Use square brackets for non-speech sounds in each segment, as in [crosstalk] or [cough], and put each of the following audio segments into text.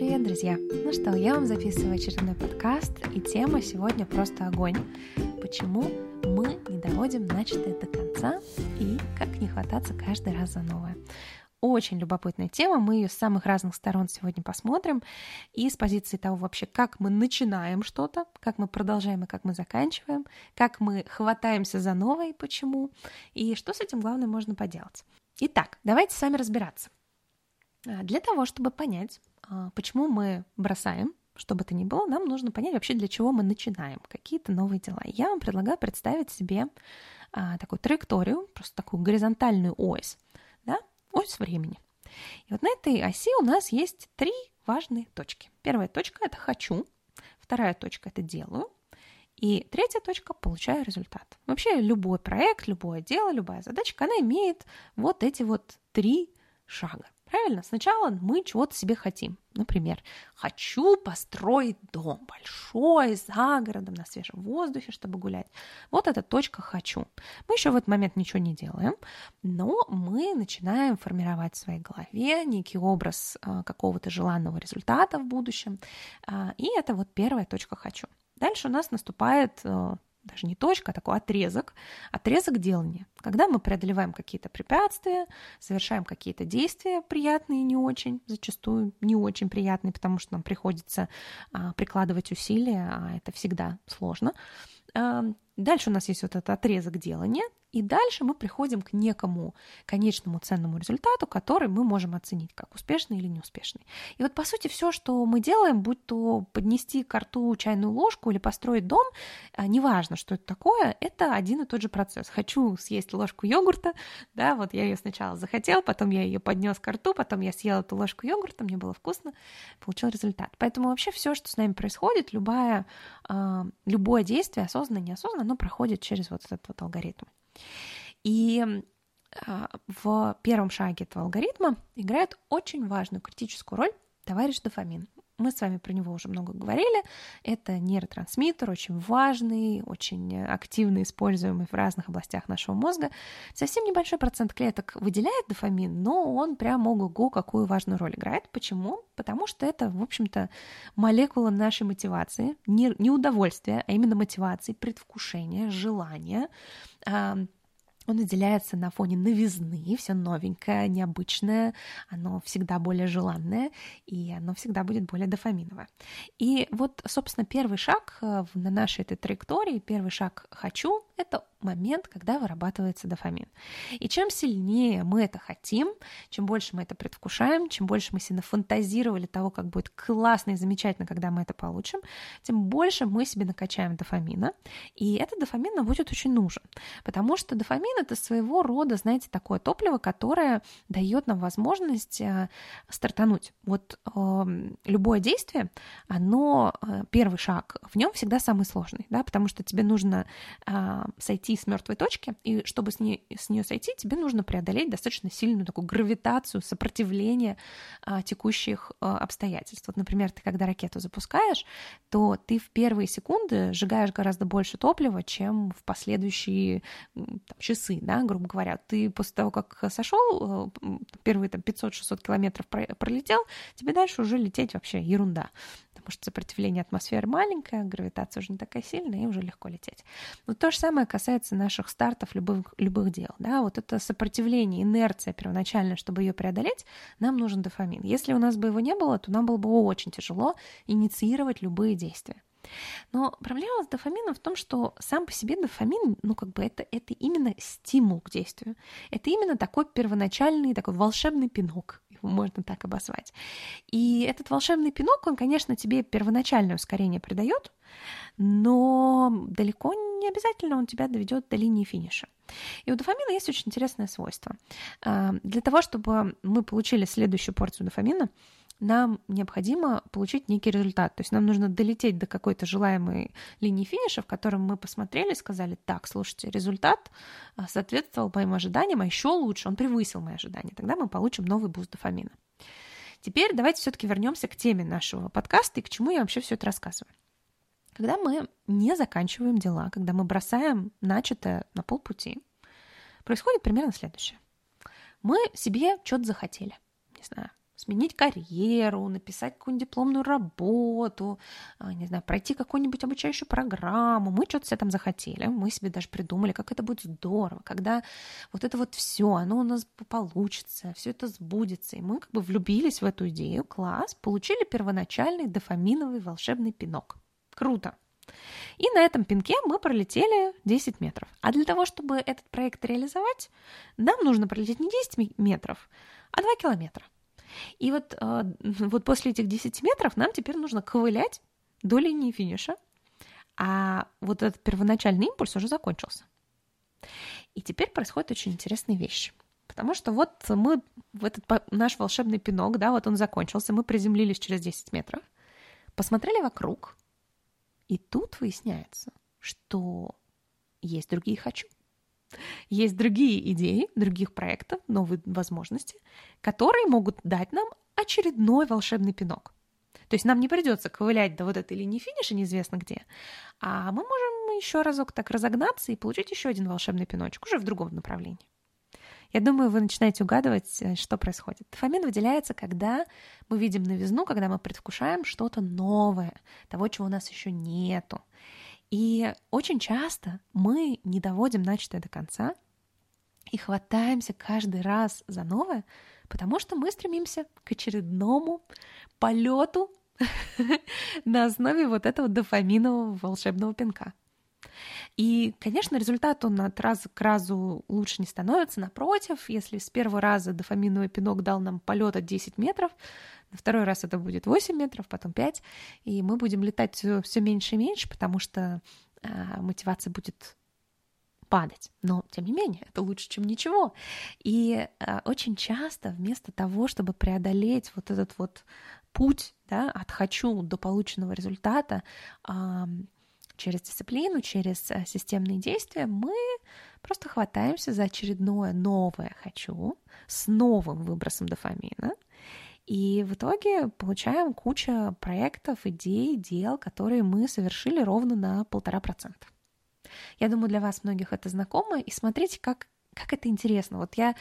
Привет, друзья! Ну что, я вам записываю очередной подкаст, и тема сегодня просто огонь. Почему мы не доводим начатое до конца и как не хвататься каждый раз за новое. Очень любопытная тема, мы ее с самых разных сторон сегодня посмотрим, и с позиции того вообще, как мы начинаем что-то, как мы продолжаем и как мы заканчиваем, как мы хватаемся за новое и почему, и что с этим главное можно поделать. Итак, давайте с вами разбираться. А, для того, чтобы понять, почему мы бросаем, что бы то ни было, нам нужно понять вообще, для чего мы начинаем какие-то новые дела. Я вам предлагаю представить себе а, такую траекторию, просто такую горизонтальную ось, да, ось времени. И вот на этой оси у нас есть три важные точки. Первая точка — это «хочу», вторая точка — это «делаю», и третья точка — получаю результат. Вообще любой проект, любое дело, любая задачка, она имеет вот эти вот три шага. Правильно? Сначала мы чего-то себе хотим. Например, хочу построить дом большой, за городом, на свежем воздухе, чтобы гулять. Вот эта точка «хочу». Мы еще в этот момент ничего не делаем, но мы начинаем формировать в своей голове некий образ а, какого-то желанного результата в будущем. А, и это вот первая точка «хочу». Дальше у нас наступает а, даже не точка, а такой отрезок, отрезок делания. Когда мы преодолеваем какие-то препятствия, совершаем какие-то действия приятные не очень, зачастую не очень приятные, потому что нам приходится а, прикладывать усилия, а это всегда сложно. А, дальше у нас есть вот этот отрезок делания, и дальше мы приходим к некому конечному ценному результату, который мы можем оценить как успешный или неуспешный. И вот по сути все, что мы делаем, будь то поднести к рту чайную ложку или построить дом, а, неважно, что это такое, это один и тот же процесс. Хочу съесть ложку йогурта, да, вот я ее сначала захотел, потом я ее поднес к рту, потом я съел эту ложку йогурта, мне было вкусно, получил результат. Поэтому вообще все, что с нами происходит, любая, а, любое действие, осознанно, неосознанно, оно проходит через вот этот вот алгоритм. И а, в первом шаге этого алгоритма играет очень важную критическую роль товарищ дофамин. Мы с вами про него уже много говорили. Это нейротрансмиттер, очень важный, очень активно используемый в разных областях нашего мозга. Совсем небольшой процент клеток выделяет дофамин, но он прям ого-го какую важную роль играет. Почему? Потому что это, в общем-то, молекула нашей мотивации, не, не удовольствия, а именно мотивации, предвкушения, желания, он выделяется на фоне новизны, все новенькое, необычное, оно всегда более желанное, и оно всегда будет более дофаминовое. И вот, собственно, первый шаг э, на нашей этой траектории, первый шаг «хочу» — это момент, когда вырабатывается дофамин. И чем сильнее мы это хотим, чем больше мы это предвкушаем, чем больше мы себе нафантазировали того, как будет классно и замечательно, когда мы это получим, тем больше мы себе накачаем дофамина. И этот дофамин нам будет очень нужен, потому что дофамин — это своего рода, знаете, такое топливо, которое дает нам возможность э, стартануть. Вот э, любое действие, оно, э, первый шаг, в нем всегда самый сложный, да, потому что тебе нужно э, сойти сойти с мертвой точки, и чтобы с, ней, с нее сойти, тебе нужно преодолеть достаточно сильную такую гравитацию, сопротивление а, текущих а, обстоятельств. Вот, например, ты когда ракету запускаешь, то ты в первые секунды сжигаешь гораздо больше топлива, чем в последующие там, часы, да, грубо говоря. Ты после того, как сошел, э, первые там 500-600 километров пролетел, тебе дальше уже лететь вообще ерунда потому что сопротивление атмосферы маленькое, гравитация уже не такая сильная, и уже легко лететь. Но то же самое касается наших стартов любых, любых дел. Да? Вот это сопротивление, инерция первоначальная, чтобы ее преодолеть, нам нужен дофамин. Если у нас бы его не было, то нам было бы очень тяжело инициировать любые действия. Но проблема с дофамином в том, что сам по себе дофамин, ну как бы это, это именно стимул к действию. Это именно такой первоначальный, такой волшебный пинок, его можно так обозвать. И этот волшебный пинок, он, конечно, тебе первоначальное ускорение придает, но далеко не обязательно он тебя доведет до линии финиша. И у дофамина есть очень интересное свойство. А, для того, чтобы мы получили следующую порцию дофамина, нам необходимо получить некий результат. То есть нам нужно долететь до какой-то желаемой линии финиша, в котором мы посмотрели, сказали, так, слушайте, результат а, соответствовал моим ожиданиям, а еще лучше, он превысил мои ожидания. Тогда мы получим новый boost дофамина. Теперь давайте все-таки вернемся к теме нашего подкаста и к чему я вообще все это рассказываю. Когда мы не заканчиваем дела, когда мы бросаем начатое на полпути, происходит примерно следующее. Мы себе что-то захотели. Не знаю, сменить карьеру, написать какую-нибудь дипломную работу, а, не знаю, пройти какую-нибудь обучающую программу. Мы что-то себе там захотели, мы себе даже придумали, как это будет здорово, когда вот это вот все, оно у нас получится, все это сбудется. И мы как бы влюбились в эту идею, класс, получили первоначальный дофаминовый волшебный пинок. Круто. И на этом пинке мы пролетели 10 метров. А для того, чтобы этот проект реализовать, нам нужно пролететь не 10 метров, а 2 километра. И вот, э, [laughs] вот после этих 10 метров нам теперь нужно ковылять до линии финиша, а вот этот первоначальный импульс уже закончился. И теперь происходит очень интересная вещь. Потому что вот мы, в этот наш волшебный пинок, да, вот он закончился, мы приземлились через 10 метров, посмотрели вокруг, и тут выясняется, что есть другие «хочу». Есть другие идеи, других проектов, новые возможности, которые могут дать нам очередной волшебный пинок. То есть нам не придется ковылять до вот этой линии финиша неизвестно где, а мы можем еще разок так разогнаться и получить еще один волшебный пиночек уже в другом направлении. Я думаю, вы начинаете угадывать, э, что происходит. Дофамин выделяется, когда мы видим новизну, когда мы предвкушаем что-то новое, того, чего у нас еще нету. И очень часто мы не доводим начатое до конца и хватаемся каждый раз за новое, потому что мы стремимся к очередному полету [laughs] на основе вот этого дофаминового волшебного пинка. И, конечно, результат он от раза к разу лучше не становится. Напротив, если с первого раза дофаминовый пинок дал нам полет от 10 метров, на второй раз это будет 8 метров, потом 5, и мы будем летать все, меньше и меньше, потому что э, мотивация будет падать. Но, тем не менее, это лучше, чем ничего. И э, очень часто вместо того, чтобы преодолеть вот этот вот путь да, от «хочу» до полученного результата, э, через дисциплину, через э, системные действия, мы просто хватаемся за очередное новое «хочу» с новым выбросом дофамина, и в итоге получаем кучу проектов, идей, дел, которые мы совершили ровно на полтора процента. Я думаю, для вас многих это знакомо, и смотрите, как как это интересно. Вот я,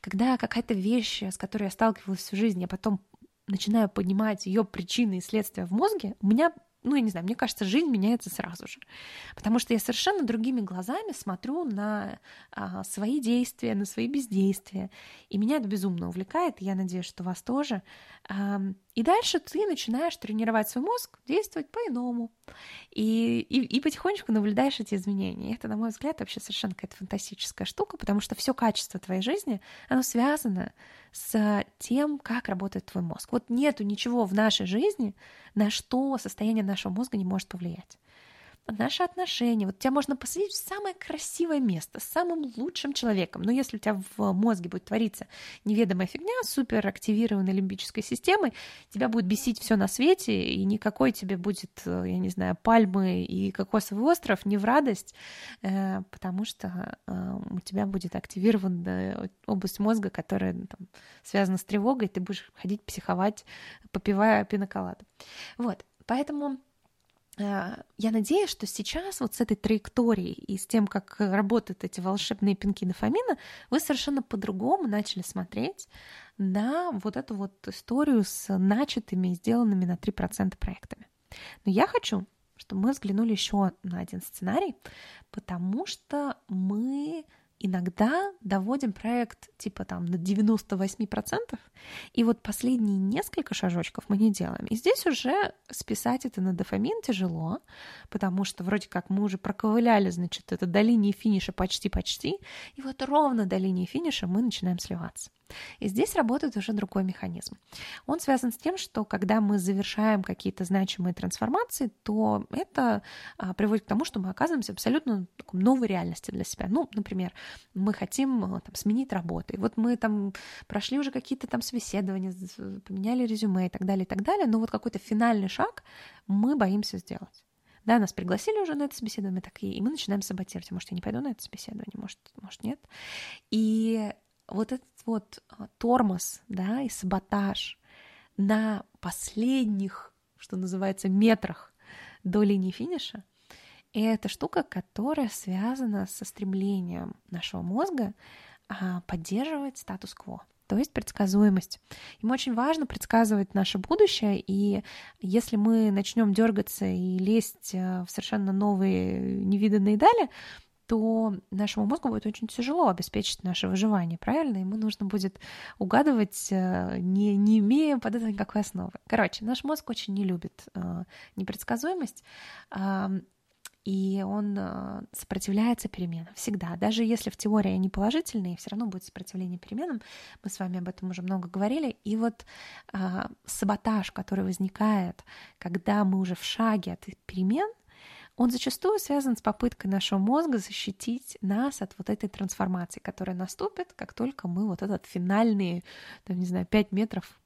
когда какая-то вещь, с которой я сталкивалась всю жизнь, я потом начинаю поднимать ее причины и следствия в мозге, у меня ну, я не знаю, мне кажется, жизнь меняется сразу же. Потому что я совершенно другими глазами смотрю на а, свои действия, на свои бездействия. И меня это безумно увлекает, и я надеюсь, что вас тоже. А, и дальше ты начинаешь тренировать свой мозг, действовать по-иному. И, и, и потихонечку наблюдаешь эти изменения. И это, на мой взгляд, вообще совершенно какая-то фантастическая штука, потому что все качество твоей жизни, оно связано с тем, как работает твой мозг. Вот нету ничего в нашей жизни, на что состояние нашего мозга не может повлиять наши отношения. Вот тебя можно посадить в самое красивое место с самым лучшим человеком. Но если у тебя в мозге будет твориться неведомая фигня, супер активированной лимбической системой, тебя будет бесить все на свете, и никакой тебе будет, э, я не знаю, пальмы и кокосовый остров не в радость, э, потому что э, у тебя будет активирована область мозга, которая там, связана с тревогой, и ты будешь ходить психовать, попивая пиноколаду. Вот, поэтому я надеюсь, что сейчас вот с этой траекторией и с тем, как работают эти волшебные пинки дофамина, вы совершенно по-другому начали смотреть на вот эту вот историю с начатыми и сделанными на 3% проектами. Но я хочу, чтобы мы взглянули еще на один сценарий, потому что мы иногда доводим проект типа там на 98%, и вот последние несколько шажочков мы не делаем. И здесь уже списать это на дофамин тяжело, потому что вроде как мы уже проковыляли, значит, это до линии финиша почти-почти, и вот ровно до линии финиша мы начинаем сливаться. И здесь работает уже другой механизм. Он связан с тем, что когда мы завершаем какие-то значимые трансформации, то это а, приводит к тому, что мы оказываемся абсолютно в новой реальности для себя. Ну, например, мы хотим а, там, сменить работу, и вот мы там прошли уже какие-то там собеседования, поменяли резюме и так далее, и так далее, но вот какой-то финальный шаг мы боимся сделать. Да, нас пригласили уже на это собеседование, так и, и мы начинаем саботировать. Может, я не пойду на это собеседование, может, может нет. И вот этот вот а, тормоз, да, и саботаж на последних, что называется, метрах до линии финиша, это штука, которая связана со стремлением нашего мозга а, поддерживать статус-кво. то есть предсказуемость. Им очень важно предсказывать наше будущее, и если мы начнем дергаться и лезть э, в совершенно новые невиданные дали, то нашему мозгу будет очень тяжело обеспечить наше выживание, правильно? Ему нужно будет угадывать, э, не, не имея под это никакой основы. Короче, наш мозг очень не любит э, непредсказуемость, и он э, сопротивляется переменам всегда. Даже если в теории они положительные, все равно будет сопротивление переменам. Мы с вами об этом уже много говорили. И вот э, саботаж, который возникает, когда мы уже в шаге от перемен, он зачастую связан с попыткой нашего мозга защитить нас от вот этой трансформации, которая наступит, как только мы вот этот финальный, там, не знаю, 5 метров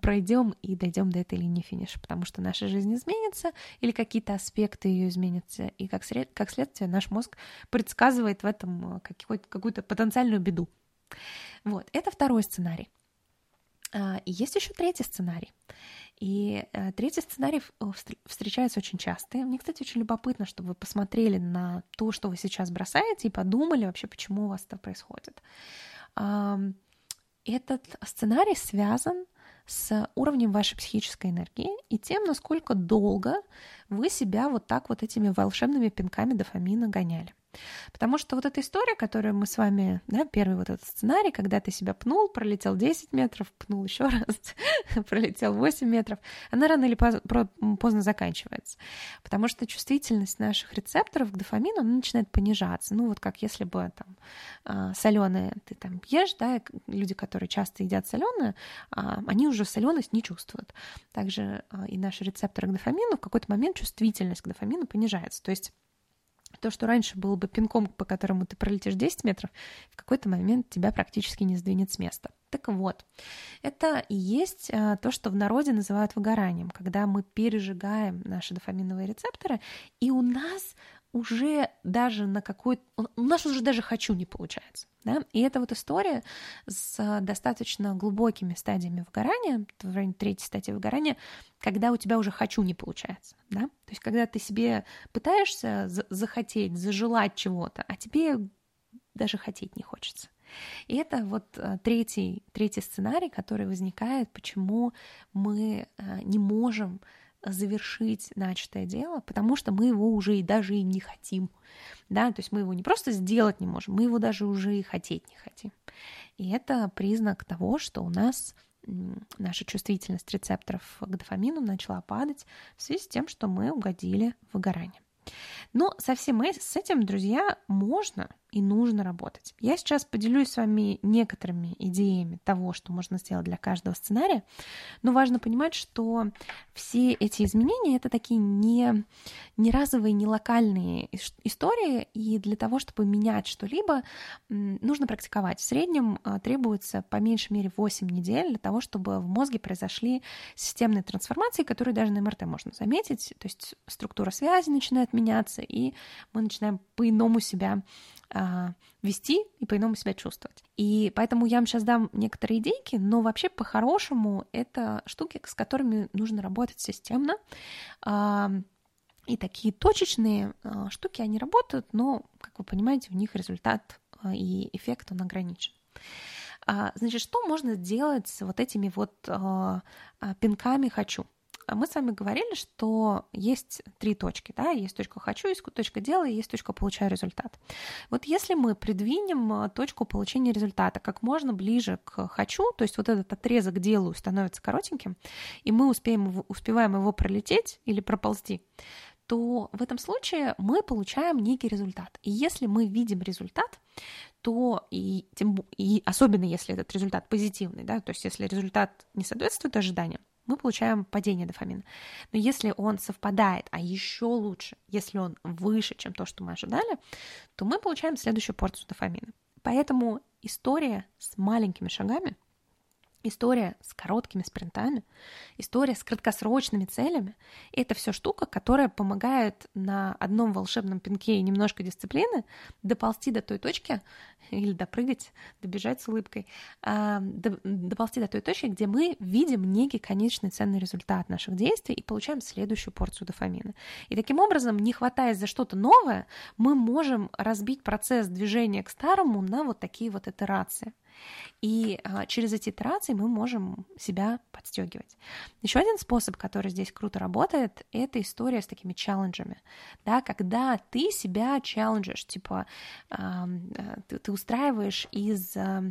пройдем и дойдем до этой линии финиша, потому что наша жизнь изменится или какие-то аспекты ее изменятся, и как, сред... как следствие наш мозг предсказывает в этом э, какую-то потенциальную беду. Вот, это второй сценарий. А, и есть еще третий сценарий. И э, третий сценарий встречается очень часто. И мне, кстати, очень любопытно, чтобы вы посмотрели на то, что вы сейчас бросаете, и подумали вообще, почему у вас это происходит. Этот сценарий связан с уровнем вашей психической энергии и тем, насколько долго вы себя вот так вот этими волшебными пинками дофамина гоняли. Потому что вот эта история, которую мы с вами, да, первый вот этот сценарий, когда ты себя пнул, пролетел 10 метров, пнул еще раз, [laughs] пролетел 8 метров, она рано или поздно заканчивается. Потому что чувствительность наших рецепторов к дофамину она начинает понижаться. Ну вот как если бы там а, соленое ты там ешь, да, люди, которые часто едят соленое, а, они уже соленость не чувствуют. Также а, и наши рецепторы к дофамину в какой-то момент чувствительность к дофамину понижается. То есть то, что раньше было бы пинком, по которому ты пролетишь 10 метров, в какой-то момент тебя практически не сдвинет с места. Так вот, это и есть а, то, что в народе называют выгоранием, когда мы пережигаем наши дофаминовые рецепторы, и у нас уже даже на какой у нас уже даже хочу не получается, да, и это вот история с достаточно глубокими стадиями выгорания, в районе третьей стадии выгорания, когда у тебя уже хочу не получается, да, то есть когда ты себе пытаешься захотеть, зажелать чего-то, а тебе даже хотеть не хочется. И это вот э, третий, третий сценарий, который возникает, почему мы э, не можем завершить начатое дело, потому что мы его уже и даже и не хотим. Да? То есть мы его не просто сделать не можем, мы его даже уже и хотеть не хотим. И это признак того, что у нас наша чувствительность рецепторов к дофамину начала падать в связи с тем, что мы угодили в выгорание. Но со всем с этим, друзья, можно и нужно работать. Я сейчас поделюсь с вами некоторыми идеями того, что можно сделать для каждого сценария, но важно понимать, что все эти изменения — это такие не, не разовые, не локальные истории, и для того, чтобы менять что-либо, нужно практиковать. В среднем а, требуется по меньшей мере 8 недель для того, чтобы в мозге произошли системные трансформации, которые даже на МРТ можно заметить, то есть структура связи начинает меняться, и мы начинаем по-иному себя вести и по-иному себя чувствовать. И поэтому я вам сейчас дам некоторые идейки, но вообще по-хорошему это штуки, с которыми нужно работать системно. А, и такие точечные а, штуки, они работают, но, как вы понимаете, у них результат а, и эффект, он ограничен. А, значит, что можно сделать с вот этими вот а, а, пинками «хочу»? А мы с вами говорили, что есть три точки, да, есть точка «хочу», есть точка «делаю», есть точка «получаю результат». Вот если мы придвинем э, точку получения результата как можно ближе к «хочу», то есть вот этот отрезок «делаю» становится коротеньким, и мы успеем, успеваем его пролететь или проползти, то в этом случае мы получаем некий результат. И если мы видим результат, то и, тем, и особенно если этот результат позитивный, да, то есть если результат не соответствует ожиданиям, мы получаем падение дофамина. Но если он совпадает, а еще лучше, если он выше, чем то, что мы ожидали, то мы получаем следующую порцию дофамина. Поэтому история с маленькими шагами — История с короткими спринтами, история с краткосрочными целями — это все штука, которая помогает на одном волшебном пинке и немножко дисциплины доползти до той точки [laughs] или допрыгать, добежать с улыбкой, а, доползти до той точки, где мы видим некий конечный ценный результат наших действий и получаем следующую порцию дофамина. И таким образом, не хватаясь за что-то новое, мы можем разбить процесс движения к старому на вот такие вот итерации — И а, через эти итерации мы можем себя подстегивать. Еще один способ, который здесь круто работает, это история с такими челленджами. Да, когда ты себя челленджишь, типа а, ты, устраиваешь из а,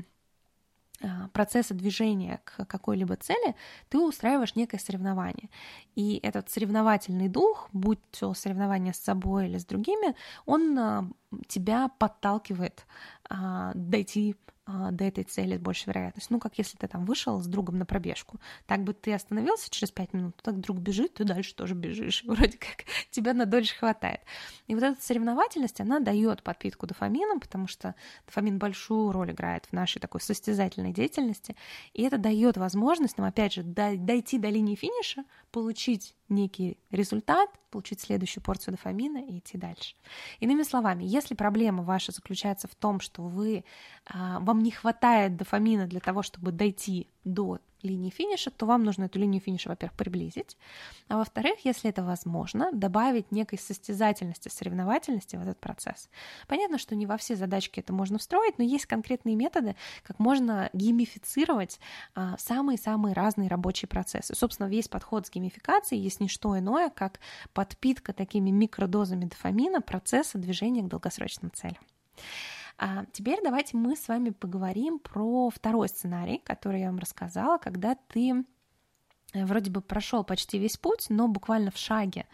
а, процесса движения к какой-либо цели, ты устраиваешь некое соревнование. И этот соревновательный дух, будь то соревнование с собой или с другими, он тебя подталкивает дойти до этой цели с большей вероятностью. Ну, как если ты там вышел с другом на пробежку. Так бы ты остановился через пять минут, так друг бежит, ты дальше тоже бежишь. [laughs] Вроде как тебя на дольше хватает. И вот эта соревновательность, она дает подпитку дофамином, потому что дофамин большую роль играет в нашей такой состязательной деятельности. И это дает возможность нам, опять же, дойти до линии финиша, получить некий результат, получить следующую порцию дофамина и идти дальше. Иными словами, если проблема ваша заключается в том, что вы, а, вам не хватает дофамина для того, чтобы дойти до линии финиша, то вам нужно эту линию финиша, во-первых, приблизить, а во-вторых, если это возможно, добавить некой состязательности, соревновательности в этот процесс. Понятно, что не во все задачки это можно встроить, но есть конкретные методы, как можно геймифицировать а, самые-самые разные рабочие процессы. Собственно, весь подход с геймификацией есть не что иное, как подпитка такими микродозами дофамина процесса движения к долгосрочным целям. А теперь давайте мы с вами поговорим про второй сценарий, который я вам рассказала, когда ты э, вроде бы прошел почти весь путь, но буквально в шаге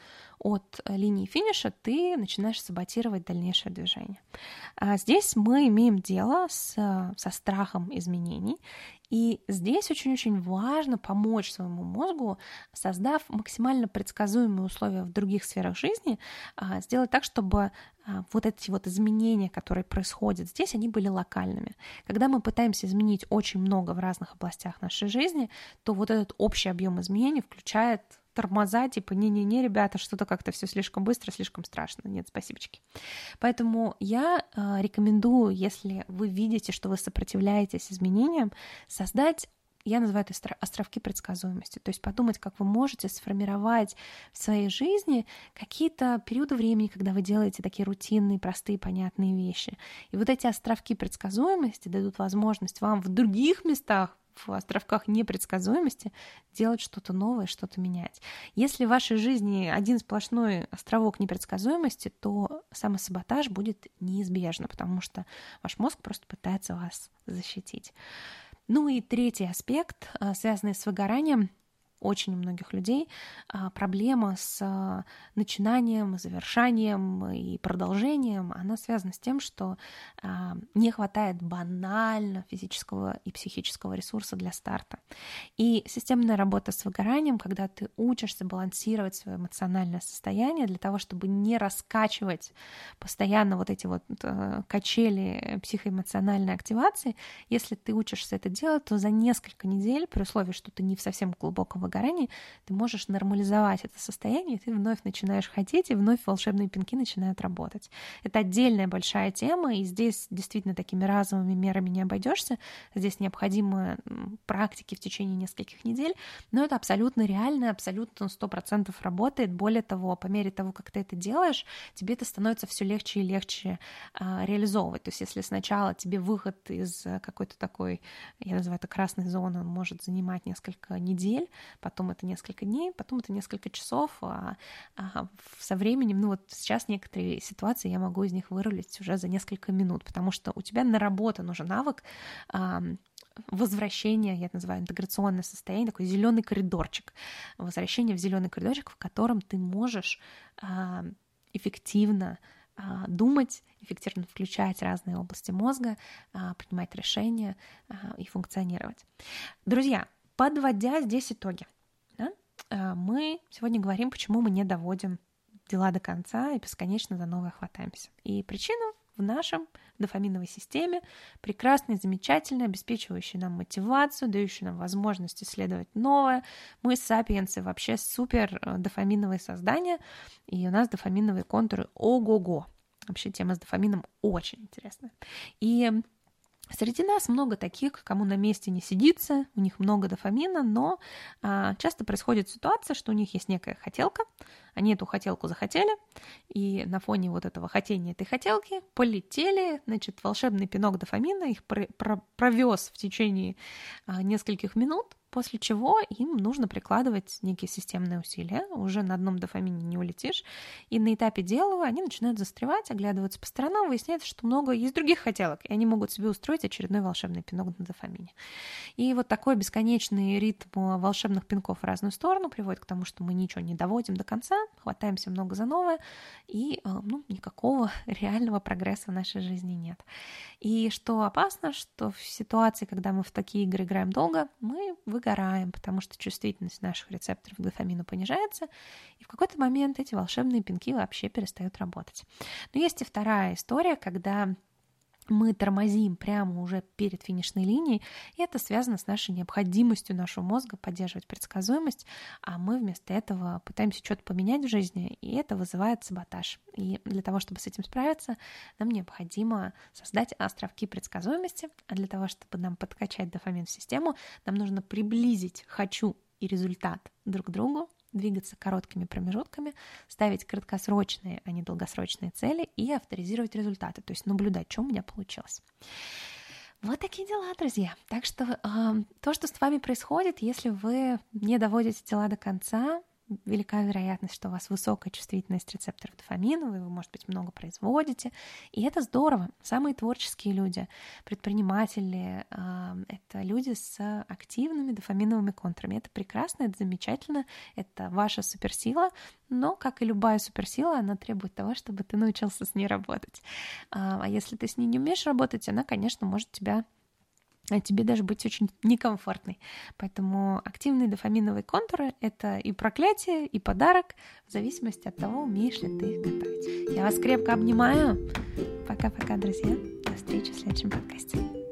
от э, линии финиша ты начинаешь саботировать дальнейшее движение. А здесь мы имеем дело с, со страхом изменений, и здесь очень-очень важно помочь своему мозгу, создав максимально предсказуемые условия в других сферах жизни, а, сделать так, чтобы а, вот эти вот изменения, которые происходят здесь, они были локальными. Когда мы пытаемся изменить очень много в разных областях нашей жизни, то вот этот общий объем изменений включает тормоза, типа, не-не-не, ребята, что-то как-то все слишком быстро, слишком страшно. Нет, спасибочки. Поэтому я э, рекомендую, если вы видите, что вы сопротивляетесь изменениям, создать я называю это островки предсказуемости. То есть подумать, как вы можете сформировать в своей жизни какие-то периоды времени, когда вы делаете такие рутинные, простые, понятные вещи. И вот эти островки предсказуемости дадут возможность вам в других местах в островках непредсказуемости делать что-то новое, что-то менять. Если в вашей жизни один сплошной островок непредсказуемости, то самосаботаж будет неизбежно, потому что ваш мозг просто пытается вас защитить. Ну и третий аспект, а, связанный с выгоранием — очень многих людей а, проблема с а, начинанием, завершанием и продолжением, она связана с тем, что а, не хватает банально физического и психического ресурса для старта. И системная работа с выгоранием, когда ты учишься балансировать свое эмоциональное состояние для того, чтобы не раскачивать постоянно вот эти вот качели психоэмоциональной активации, если ты учишься это делать, то за несколько недель, при условии, что ты не в совсем глубоком выгорании, ты можешь нормализовать это состояние, и ты вновь начинаешь хотеть, и вновь волшебные пинки начинают работать. Это отдельная большая тема, и здесь действительно такими разовыми мерами не обойдешься. Здесь необходимы практики в течение нескольких недель, но это абсолютно реально, абсолютно сто процентов работает. Более того, по мере того, как ты это делаешь, тебе это становится все легче и легче а, реализовывать. То есть если сначала тебе выход из какой-то такой, я называю это красной зоны, он может занимать несколько недель, потом это несколько дней, потом это несколько часов, а, а со временем, ну вот сейчас некоторые ситуации я могу из них вырулить уже за несколько минут, потому что у тебя наработан уже навык а, возвращение, я это называю интеграционное состояние, такой зеленый коридорчик, возвращение в зеленый коридорчик, в котором ты можешь а, эффективно думать, эффективно включать разные области мозга, а, принимать решения а, и функционировать. Друзья, подводя здесь итоги, да, мы сегодня говорим, почему мы не доводим дела до конца и бесконечно за новое хватаемся. И причину в нашем дофаминовой системе, прекрасной, замечательной, обеспечивающей нам мотивацию, дающей нам возможность исследовать новое. Мы, сапиенсы, вообще супер э, дофаминовые создания, и у нас дофаминовые контуры ого-го. Вообще тема с дофамином очень интересная. И Среди нас много таких, кому на месте не сидится, у них много дофамина, но а, часто происходит ситуация, что у них есть некая хотелка, они эту хотелку захотели, и на фоне вот этого хотения этой хотелки полетели, значит, волшебный пинок дофамина их провез в течение а, нескольких минут, после чего им нужно прикладывать некие системные усилия, уже на одном дофамине не улетишь, и на этапе дела они начинают застревать, оглядываться по сторонам, выясняется, что много есть других хотелок, и они могут себе устроить очередной волшебный пинок на дофамине. И вот такой бесконечный ритм волшебных пинков в разную сторону приводит к тому, что мы ничего не доводим до конца, хватаемся много за новое, и э, ну, никакого [laughs] реального прогресса в нашей жизни нет. И что опасно, что в ситуации, когда мы в такие игры играем долго, мы выгораем, потому что чувствительность наших рецепторов к дофамину понижается, и в какой-то момент эти волшебные пинки вообще перестают работать. Но есть и вторая история, когда мы тормозим прямо уже перед финишной линией, и это связано с нашей необходимостью нашего мозга поддерживать предсказуемость, а мы вместо этого пытаемся что-то поменять в жизни, и это вызывает саботаж. И для того, чтобы с этим справиться, нам необходимо создать островки предсказуемости, а для того, чтобы нам подкачать дофамин в систему, нам нужно приблизить «хочу» и результат друг к другу, двигаться короткими промежутками, ставить краткосрочные, а не долгосрочные цели и авторизировать результаты, то есть наблюдать, что у меня получилось. Вот такие дела, друзья. Так что э, то, что с вами происходит, если вы не доводите дела до конца, велика вероятность, что у вас высокая чувствительность рецепторов дофамина, вы может быть, много производите, и это здорово. Самые творческие люди, предприниматели, это люди с активными дофаминовыми контурами. Это прекрасно, это замечательно, это ваша суперсила, но, как и любая суперсила, она требует того, чтобы ты научился с ней работать. А если ты с ней не умеешь работать, она, конечно, может тебя а тебе даже быть очень некомфортной. Поэтому активные дофаминовые контуры — это и проклятие, и подарок, в зависимости от того, умеешь ли ты их готовить. Я вас крепко обнимаю. Пока-пока, друзья. До встречи в следующем подкасте.